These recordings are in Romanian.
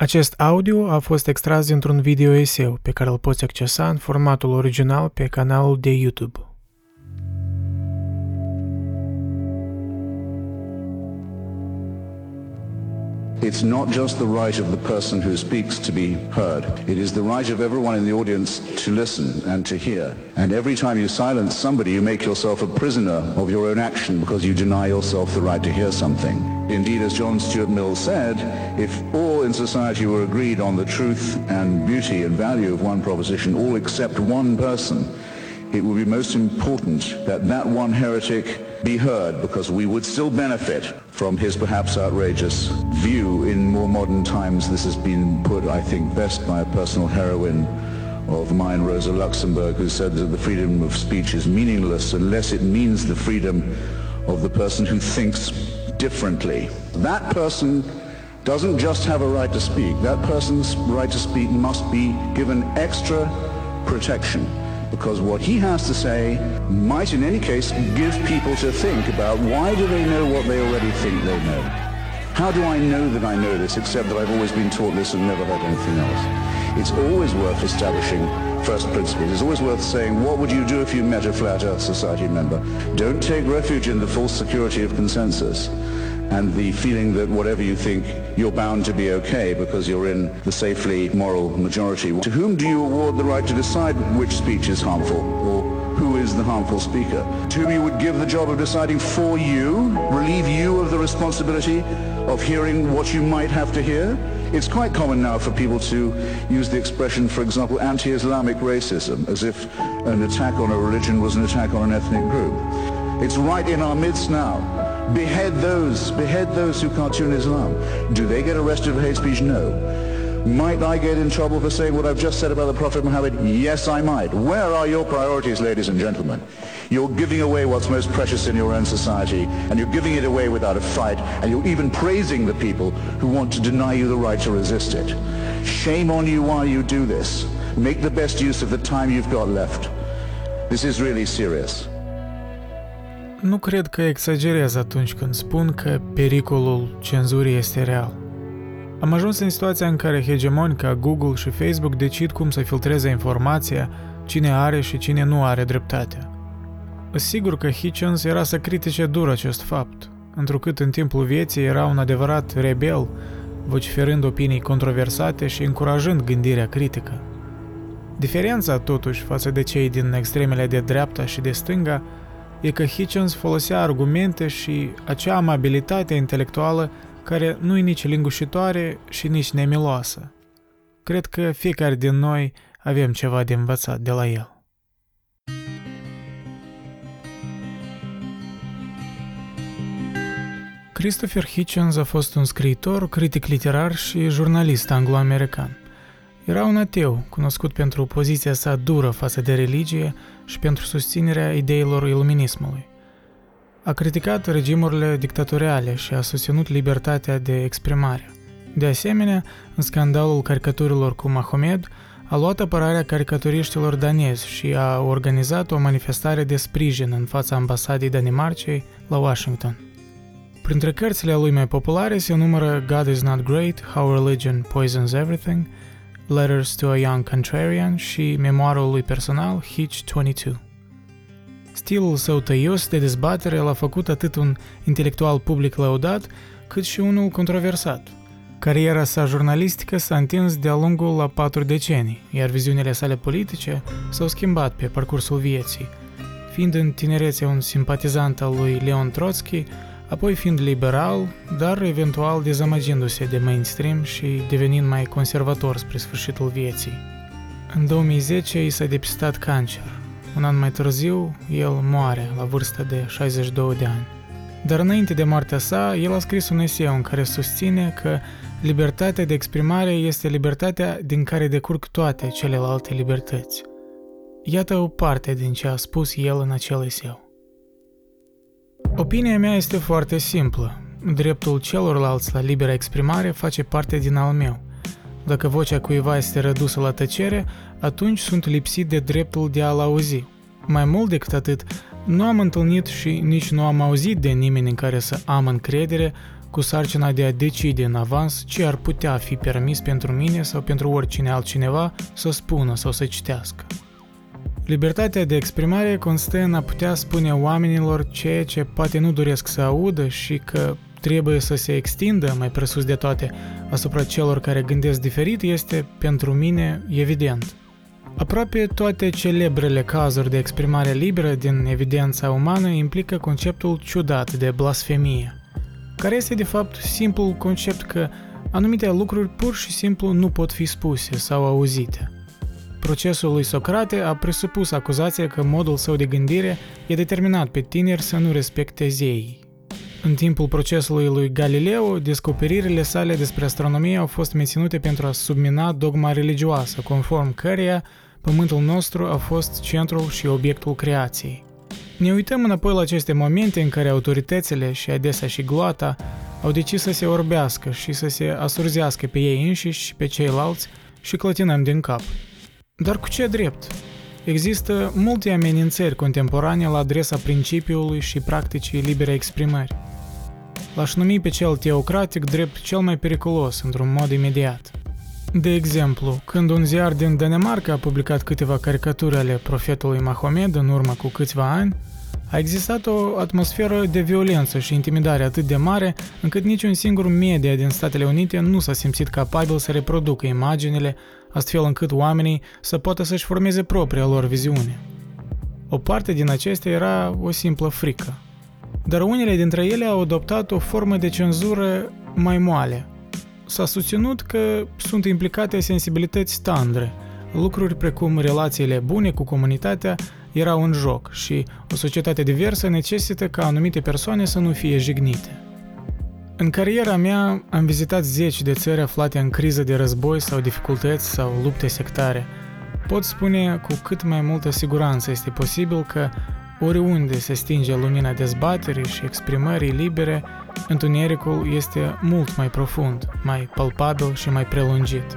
Acest audio a fost extras dintr-un video eseu pe care îl poți accesa în formatul original pe canalul de YouTube. It's not just the right of the person who speaks to be heard. It is the right of everyone in the audience to listen and to hear. And every time you silence somebody, you make yourself a prisoner of your own action because you deny yourself the right to hear something. Indeed, as John Stuart Mill said, if all in society were agreed on the truth and beauty and value of one proposition, all except one person, it would be most important that that one heretic be heard because we would still benefit from his perhaps outrageous view. In more modern times, this has been put, I think, best by a personal heroine of mine, Rosa Luxemburg, who said that the freedom of speech is meaningless unless it means the freedom of the person who thinks differently. That person doesn't just have a right to speak. That person's right to speak must be given extra protection because what he has to say might in any case give people to think about why do they know what they already think they know. How do I know that I know this except that I've always been taught this and never heard anything else? It's always worth establishing first principles. It's always worth saying, what would you do if you met a Flat Earth Society member? Don't take refuge in the false security of consensus and the feeling that whatever you think, you're bound to be okay because you're in the safely moral majority. To whom do you award the right to decide which speech is harmful or who is the harmful speaker? To whom you would give the job of deciding for you, relieve you of the responsibility of hearing what you might have to hear? It's quite common now for people to use the expression, for example, anti-Islamic racism, as if an attack on a religion was an attack on an ethnic group. It's right in our midst now. Behead those, behead those who cartoon Islam. Do they get arrested for hate speech? No. Might I get in trouble for saying what I've just said about the Prophet Muhammad? Yes, I might. Where are your priorities, ladies and gentlemen? You're giving away what's most precious in your own society, and you're giving it away without a fight, and you're even praising the people who want to deny you the right to resist it. Shame on you while you do this. Make the best use of the time you've got left. This is really serious. Nu cred că exagerez atunci când spun că pericolul cenzurii este real. Am ajuns în situația în care hegemoni ca Google și Facebook decid cum să filtreze informația, cine are și cine nu are dreptatea. Sigur că Hitchens era să critique dur acest fapt, întrucât în timpul vieții era un adevărat rebel, vociferând opinii controversate și încurajând gândirea critică. Diferența, totuși, față de cei din extremele de dreapta și de stânga, e că Hitchens folosea argumente și acea amabilitate intelectuală care nu e nici lingușitoare și nici nemiloasă. Cred că fiecare din noi avem ceva de învățat de la el. Christopher Hitchens a fost un scriitor, critic literar și jurnalist anglo-american. Era un ateu, cunoscut pentru poziția sa dură față de religie și pentru susținerea ideilor iluminismului. A criticat regimurile dictatoriale și a susținut libertatea de exprimare. De asemenea, în scandalul caricaturilor cu Mahomed, a luat apărarea caricaturiștilor danezi și a organizat o manifestare de sprijin în fața ambasadei Danimarcei la Washington. Printre cărțile lui mai populare se numără God is not great, How religion poisons everything – Letters to a Young Contrarian și memoarul lui personal Hitch 22. Stilul său tăios de dezbatere l-a făcut atât un intelectual public laudat, cât și unul controversat. Cariera sa jurnalistică s-a întins de-a lungul la patru decenii, iar viziunile sale politice s-au schimbat pe parcursul vieții. Fiind în tinerețe un simpatizant al lui Leon Trotsky, apoi fiind liberal, dar eventual dezamăgindu-se de mainstream și devenind mai conservator spre sfârșitul vieții. În 2010 i s-a depistat cancer. Un an mai târziu, el moare la vârsta de 62 de ani. Dar înainte de moartea sa, el a scris un eseu în care susține că libertatea de exprimare este libertatea din care decurg toate celelalte libertăți. Iată o parte din ce a spus el în acel eseu. Opinia mea este foarte simplă. Dreptul celorlalți la liberă exprimare face parte din al meu. Dacă vocea cuiva este redusă la tăcere, atunci sunt lipsit de dreptul de a-l auzi. Mai mult decât atât, nu am întâlnit și nici nu am auzit de nimeni în care să am încredere cu sarcina de a decide în avans ce ar putea fi permis pentru mine sau pentru oricine altcineva să spună sau să citească. Libertatea de exprimare constă în a putea spune oamenilor ceea ce poate nu doresc să audă și că trebuie să se extindă, mai presus de toate, asupra celor care gândesc diferit este, pentru mine, evident. Aproape toate celebrele cazuri de exprimare liberă din evidența umană implică conceptul ciudat de blasfemie, care este de fapt simplul concept că anumite lucruri pur și simplu nu pot fi spuse sau auzite. Procesul lui Socrate a presupus acuzația că modul său de gândire e determinat pe tineri să nu respecte zeii. În timpul procesului lui Galileo, descoperirile sale despre astronomie au fost menținute pentru a submina dogma religioasă, conform căreia Pământul nostru a fost centrul și obiectul creației. Ne uităm înapoi la aceste momente în care autoritățile și adesea și gloata au decis să se orbească și să se asurzească pe ei înșiși și pe ceilalți și clătinăm din cap. Dar cu ce drept? Există multe amenințări contemporane la adresa principiului și practicii libere exprimări. L-aș numi pe cel teocratic drept cel mai periculos într-un mod imediat. De exemplu, când un ziar din Danemarca a publicat câteva caricaturi ale profetului Mahomed în urmă cu câțiva ani, a existat o atmosferă de violență și intimidare atât de mare încât niciun singur media din Statele Unite nu s-a simțit capabil să reproducă imaginile, astfel încât oamenii să poată să-și formeze propria lor viziune. O parte din acestea era o simplă frică. Dar unele dintre ele au adoptat o formă de cenzură mai moale – S-a susținut că sunt implicate sensibilități tandre, lucruri precum relațiile bune cu comunitatea erau în joc și o societate diversă necesită ca anumite persoane să nu fie jignite. În cariera mea am vizitat zeci de țări aflate în criză de război sau dificultăți sau lupte sectare. Pot spune cu cât mai multă siguranță este posibil că Oriunde se stinge lumina dezbaterii și exprimării libere, întunericul este mult mai profund, mai palpabil și mai prelungit.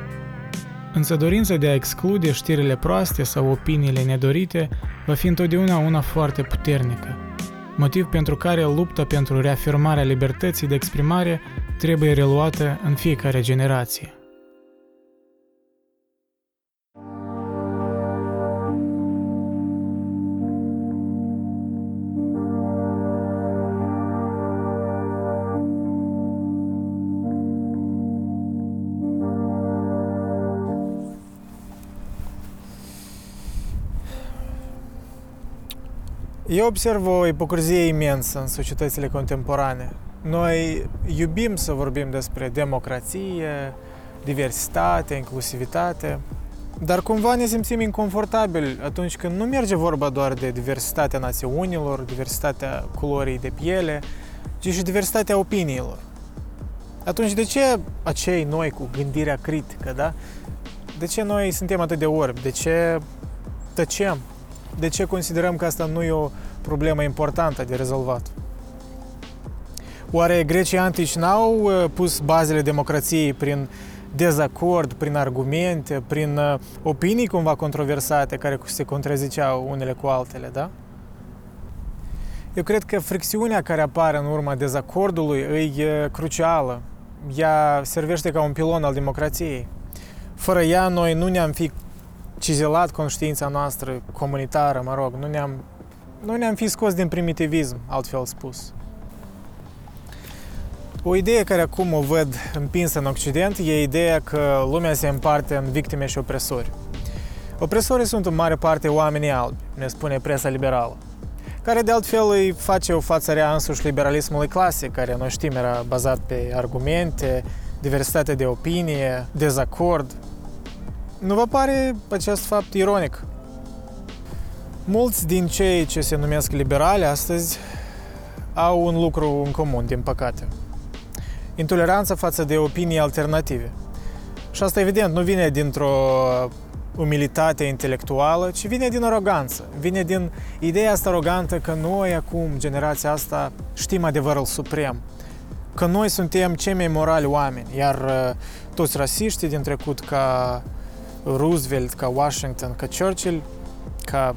Însă dorința de a exclude știrile proaste sau opiniile nedorite va fi întotdeauna una foarte puternică, motiv pentru care lupta pentru reafirmarea libertății de exprimare trebuie reluată în fiecare generație. Eu observ o ipocrizie imensă în societățile contemporane. Noi iubim să vorbim despre democrație, diversitate, inclusivitate, dar cumva ne simțim inconfortabili atunci când nu merge vorba doar de diversitatea națiunilor, diversitatea culorii de piele, ci și diversitatea opiniilor. Atunci de ce acei noi cu gândirea critică, da? De ce noi suntem atât de orbi? De ce tăcem? De ce considerăm că asta nu e o problemă importantă de rezolvat? Oare grecii antici n-au uh, pus bazele democrației prin dezacord, prin argumente, prin uh, opinii cumva controversate care se contraziceau unele cu altele, da? Eu cred că fricțiunea care apare în urma dezacordului e crucială. Ea servește ca un pilon al democrației. Fără ea, noi nu ne-am fi cizelat conștiința noastră comunitară, mă rog, nu ne-am, nu ne-am fi scos din primitivism, altfel spus. O idee care acum o văd împinsă în Occident e ideea că lumea se împarte în victime și opresori. Opresorii sunt în mare parte oamenii albi, ne spune presa liberală, care de altfel îi face o față rea însuși liberalismului clasic, care noi știm era bazat pe argumente, diversitate de opinie, dezacord, nu vă pare acest fapt ironic? Mulți din cei ce se numesc liberali astăzi au un lucru în comun, din păcate. Intoleranța față de opinii alternative. Și asta, evident, nu vine dintr-o umilitate intelectuală, ci vine din aroganță. Vine din ideea asta arogantă că noi acum, generația asta, știm adevărul suprem. Că noi suntem cei mai morali oameni, iar uh, toți rasiștii din trecut ca Roosevelt, ca Washington, ca Churchill, ca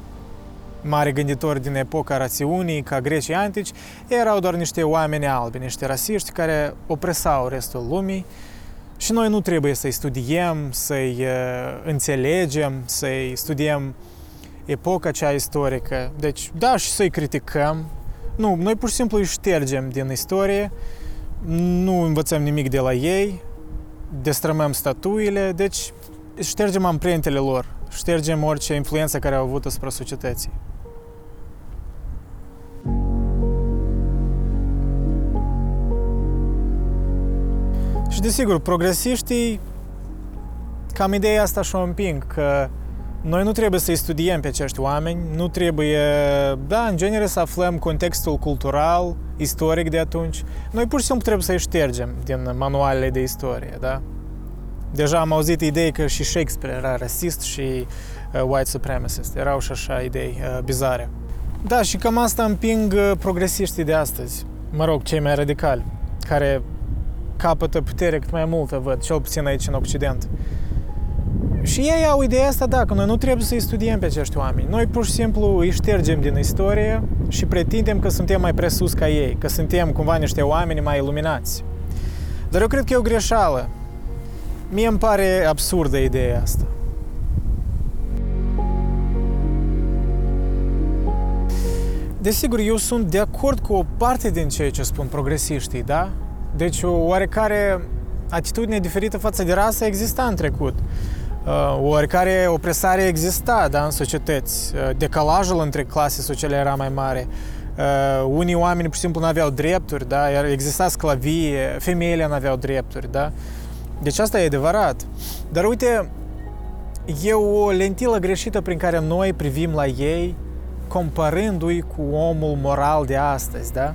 mari gânditori din epoca rațiunii, ca grecii antici, erau doar niște oameni albi, niște rasiști care opresau restul lumii și noi nu trebuie să-i studiem, să-i uh, înțelegem, să-i studiem epoca cea istorică. Deci, da, și să-i criticăm. Nu, noi pur și simplu îi ștergem din istorie, nu învățăm nimic de la ei, destrămăm statuile, deci ștergem amprentele lor, ștergem orice influență care au avut asupra societății. Și desigur, progresiștii cam ideea asta și-o împing, că noi nu trebuie să-i studiem pe acești oameni, nu trebuie, da, în genere să aflăm contextul cultural, istoric de atunci. Noi pur și simplu trebuie să-i ștergem din manualele de istorie, da? Deja am auzit idei că și Shakespeare era rasist și uh, white supremacist. Erau și așa idei uh, bizare. Da, și cam asta împing uh, progresiștii de astăzi. Mă rog, cei mai radicali, care capătă putere cât mai multă, văd, cel puțin aici în Occident. Și ei au ideea asta, da, că noi nu trebuie să-i studiem pe acești oameni. Noi pur și simplu îi ștergem din istorie și pretindem că suntem mai presus ca ei, că suntem cumva niște oameni mai iluminați. Dar eu cred că e o greșeală. Mie îmi pare absurdă ideea asta. Desigur, eu sunt de acord cu o parte din ceea ce spun progresiștii, da? Deci o oarecare atitudine diferită față de rasă exista în trecut. Uh, oarecare opresare exista da, în societăți. Uh, decalajul între clase sociale era mai mare. Uh, unii oameni, pur și simplu, nu aveau drepturi, da? exista sclavie, femeile nu aveau drepturi, da? Deci asta e adevărat. Dar uite, e o lentilă greșită prin care noi privim la ei comparându-i cu omul moral de astăzi, da?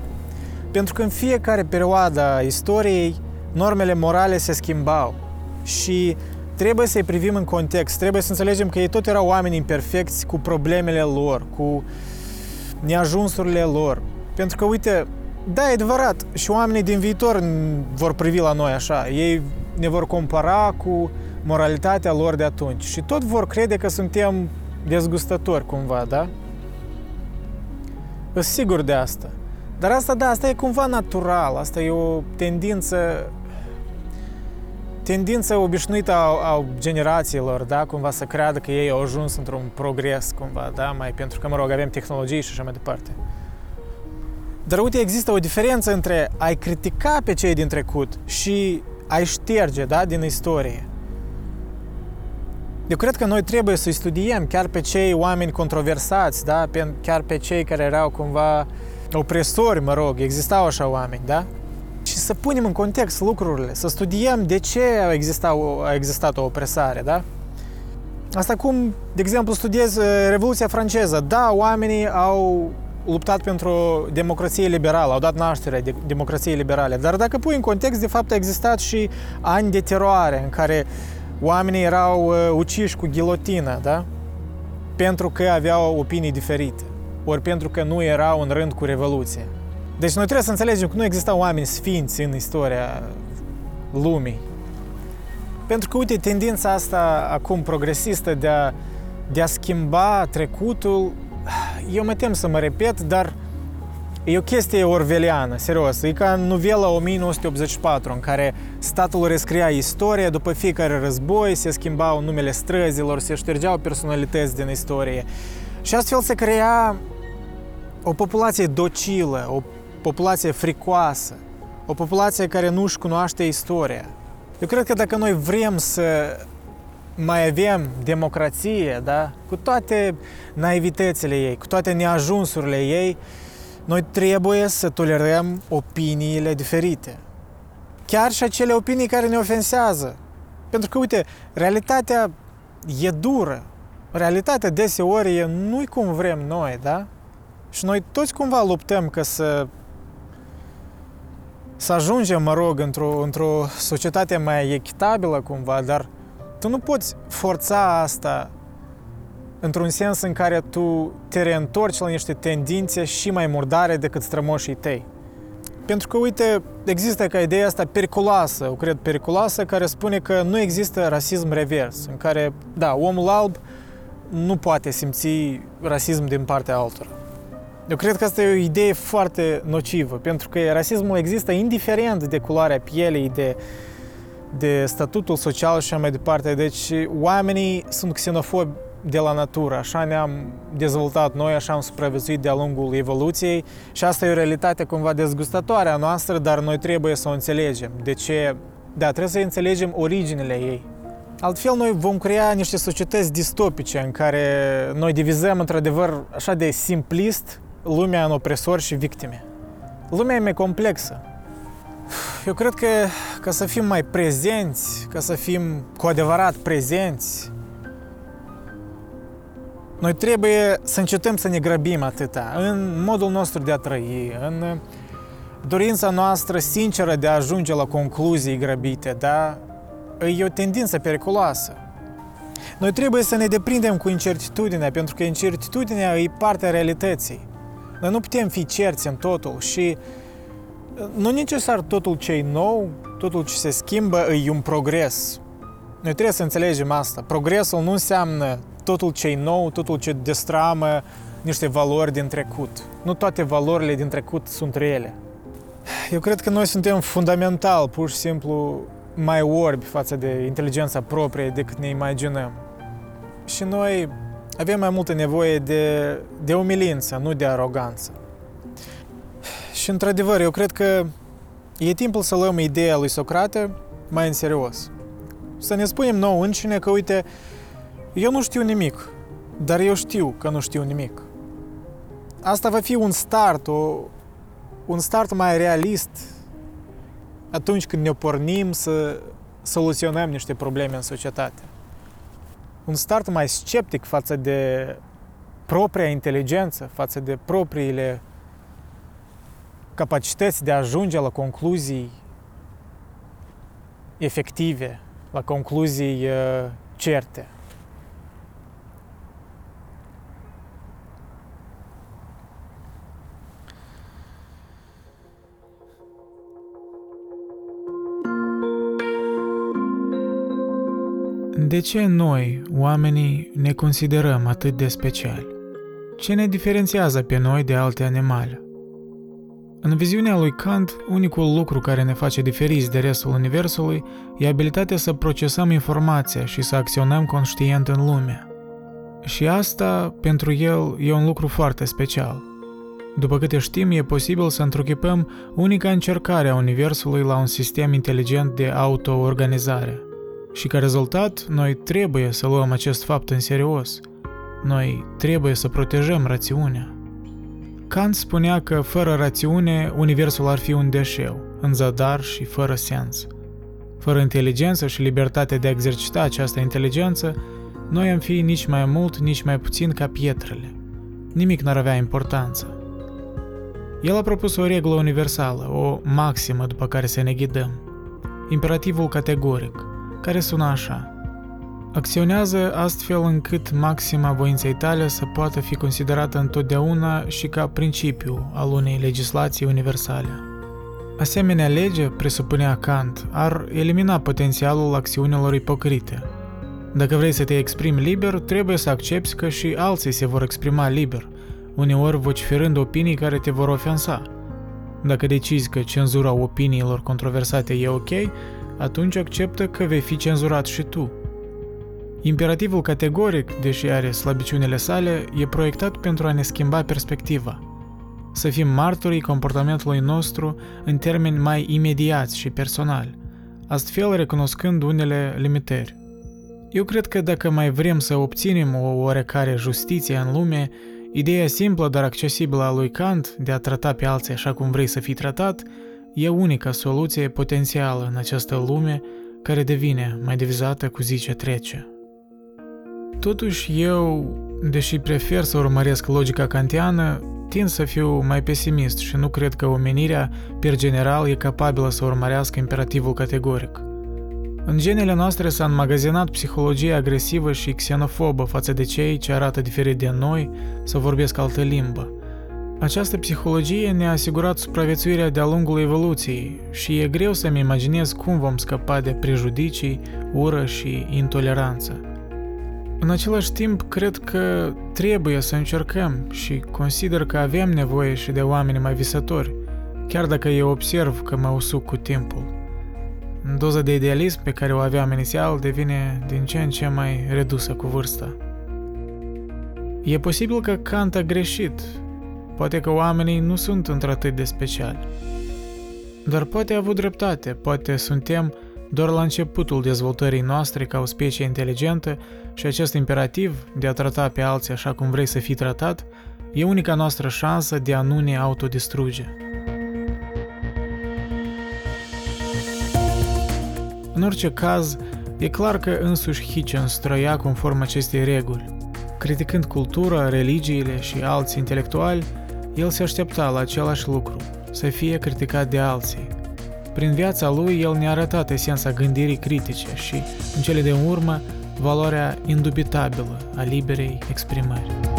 Pentru că în fiecare perioadă a istoriei normele morale se schimbau și trebuie să-i privim în context, trebuie să înțelegem că ei tot erau oameni imperfecți cu problemele lor, cu neajunsurile lor. Pentru că, uite, da, e adevărat, și oamenii din viitor vor privi la noi așa. Ei ne vor compara cu moralitatea lor de atunci și tot vor crede că suntem dezgustători cumva, da? Sunt sigur de asta. Dar asta, da, asta e cumva natural, asta e o tendință tendința obișnuită a, a generațiilor, da, cumva să creadă că ei au ajuns într-un progres, cumva, da, mai pentru că, mă rog, avem tehnologii și așa mai departe. Dar uite, există o diferență între a-i critica pe cei din trecut și a-i șterge, da, din istorie. Eu cred că noi trebuie să-i studiem chiar pe cei oameni controversați, da, chiar pe cei care erau cumva opresori, mă rog, existau așa oameni, da? Și să punem în context lucrurile, să studiem de ce a existat, a existat o opresare, da? Asta cum, de exemplu, studiez uh, Revoluția franceză. Da, oamenii au luptat pentru democrație liberală, au dat naștere de democrației liberale. Dar dacă pui în context, de fapt, a existat și ani de teroare în care oamenii erau uh, uciși cu ghilotină, da? Pentru că aveau opinii diferite, ori pentru că nu erau în rând cu Revoluția. Deci noi trebuie să înțelegem că nu existau oameni sfinți în istoria lumii. Pentru că, uite, tendința asta acum progresistă de a, de a schimba trecutul, eu mă tem să mă repet, dar e o chestie orveliană, serios. E ca novela 1984, în care statul rescria istoria, după fiecare război se schimbau numele străzilor, se ștergeau personalități din istorie. Și astfel se crea o populație docilă, o populație fricoasă, o populație care nu își cunoaște istoria. Eu cred că dacă noi vrem să mai avem democrație, da? cu toate naivitățile ei, cu toate neajunsurile ei, noi trebuie să tolerăm opiniile diferite. Chiar și acele opinii care ne ofensează. Pentru că, uite, realitatea e dură. Realitatea deseori e nu-i cum vrem noi, da? Și noi toți cumva luptăm ca să să ajungem, mă rog, într-o, într-o societate mai echitabilă cumva, dar tu nu poți forța asta într-un sens în care tu te reîntorci la niște tendințe și mai murdare decât strămoșii tăi. Pentru că, uite, există ca ideea asta periculoasă, o cred periculoasă, care spune că nu există rasism revers, în care, da, omul alb nu poate simți rasism din partea altora. Eu cred că asta e o idee foarte nocivă, pentru că rasismul există indiferent de culoarea pielei, de, de statutul social și așa mai departe. Deci oamenii sunt xenofobi de la natură, așa ne-am dezvoltat noi, așa am supraviețuit de-a lungul evoluției și asta e o realitate cumva dezgustătoare a noastră, dar noi trebuie să o înțelegem. De ce? Da, trebuie să înțelegem originele ei. Altfel, noi vom crea niște societăți distopice în care noi divizăm într-adevăr așa de simplist lumea în opresori și victime. Lumea e mai complexă. Eu cred că ca să fim mai prezenți, ca să fim cu adevărat prezenți, noi trebuie să încetăm să ne grăbim atâta în modul nostru de a trăi, în dorința noastră sinceră de a ajunge la concluzii grăbite, da? E o tendință periculoasă. Noi trebuie să ne deprindem cu incertitudinea, pentru că incertitudinea e partea realității. Noi nu putem fi cerți în totul și nu necesar totul ce e nou, totul ce se schimbă e un progres. Noi trebuie să înțelegem asta. Progresul nu înseamnă totul ce e nou, totul ce destramă niște valori din trecut. Nu toate valorile din trecut sunt reale. Eu cred că noi suntem fundamental, pur și simplu, mai orbi față de inteligența proprie decât ne imaginăm. Și noi avem mai multă nevoie de, de umilință, nu de aroganță. Și într-adevăr, eu cred că e timpul să luăm ideea lui Socrate mai în serios. Să ne spunem nou încine că, uite, eu nu știu nimic, dar eu știu că nu știu nimic. Asta va fi un start, o, un start mai realist atunci când ne pornim să soluționăm niște probleme în societate. Un start mai sceptic față de propria inteligență, față de propriile capacități de a ajunge la concluzii efective, la concluzii uh, certe. De ce noi, oamenii, ne considerăm atât de speciali? Ce ne diferențiază pe noi de alte animale? În viziunea lui Kant, unicul lucru care ne face diferiți de restul Universului e abilitatea să procesăm informația și să acționăm conștient în lume. Și asta, pentru el, e un lucru foarte special. După câte știm, e posibil să întruchipăm unica încercare a Universului la un sistem inteligent de autoorganizare – și ca rezultat, noi trebuie să luăm acest fapt în serios. Noi trebuie să protejăm rațiunea. Kant spunea că fără rațiune, universul ar fi un deșeu, în zadar și fără sens. Fără inteligență și libertate de a exercita această inteligență, noi am fi nici mai mult, nici mai puțin ca pietrele. Nimic n-ar avea importanță. El a propus o regulă universală, o maximă după care să ne ghidăm. Imperativul categoric – care sună așa. Acționează astfel încât maxima voinței tale să poată fi considerată întotdeauna și ca principiu al unei legislații universale. Asemenea lege, presupunea Kant, ar elimina potențialul acțiunilor ipocrite. Dacă vrei să te exprimi liber, trebuie să accepti că și alții se vor exprima liber, uneori vociferând opinii care te vor ofensa. Dacă decizi că cenzura opiniilor controversate e ok, atunci acceptă că vei fi cenzurat și tu. Imperativul categoric, deși are slăbiciunile sale, e proiectat pentru a ne schimba perspectiva. Să fim martorii comportamentului nostru în termeni mai imediați și personali, astfel recunoscând unele limitări. Eu cred că dacă mai vrem să obținem o oarecare justiție în lume, ideea simplă dar accesibilă a lui Kant de a trata pe alții așa cum vrei să fii tratat – e unica soluție potențială în această lume care devine mai divizată cu zi ce trece. Totuși, eu, deși prefer să urmăresc logica kantiană, tind să fiu mai pesimist și nu cred că omenirea, per general, e capabilă să urmărească imperativul categoric. În genele noastre s-a înmagazinat psihologia agresivă și xenofobă față de cei ce arată diferit de noi sau vorbesc altă limbă – această psihologie ne-a asigurat supraviețuirea de-a lungul evoluției și e greu să-mi imaginez cum vom scăpa de prejudicii, ură și intoleranță. În același timp, cred că trebuie să încercăm și consider că avem nevoie și de oameni mai visători, chiar dacă eu observ că mă usuc cu timpul. Doza de idealism pe care o aveam inițial devine din ce în ce mai redusă cu vârsta. E posibil că Kant a greșit. Poate că oamenii nu sunt într-atât de speciali. Dar poate a avut dreptate, poate suntem doar la începutul dezvoltării noastre ca o specie inteligentă și acest imperativ de a trata pe alții așa cum vrei să fii tratat e unica noastră șansă de a nu ne autodistruge. În orice caz, e clar că însuși Hitchens trăia conform acestei reguli. Criticând cultura, religiile și alți intelectuali, el se aștepta la același lucru, să fie criticat de alții. Prin viața lui, el ne-a arătat esența gândirii critice și, în cele de urmă, valoarea indubitabilă a liberei exprimări.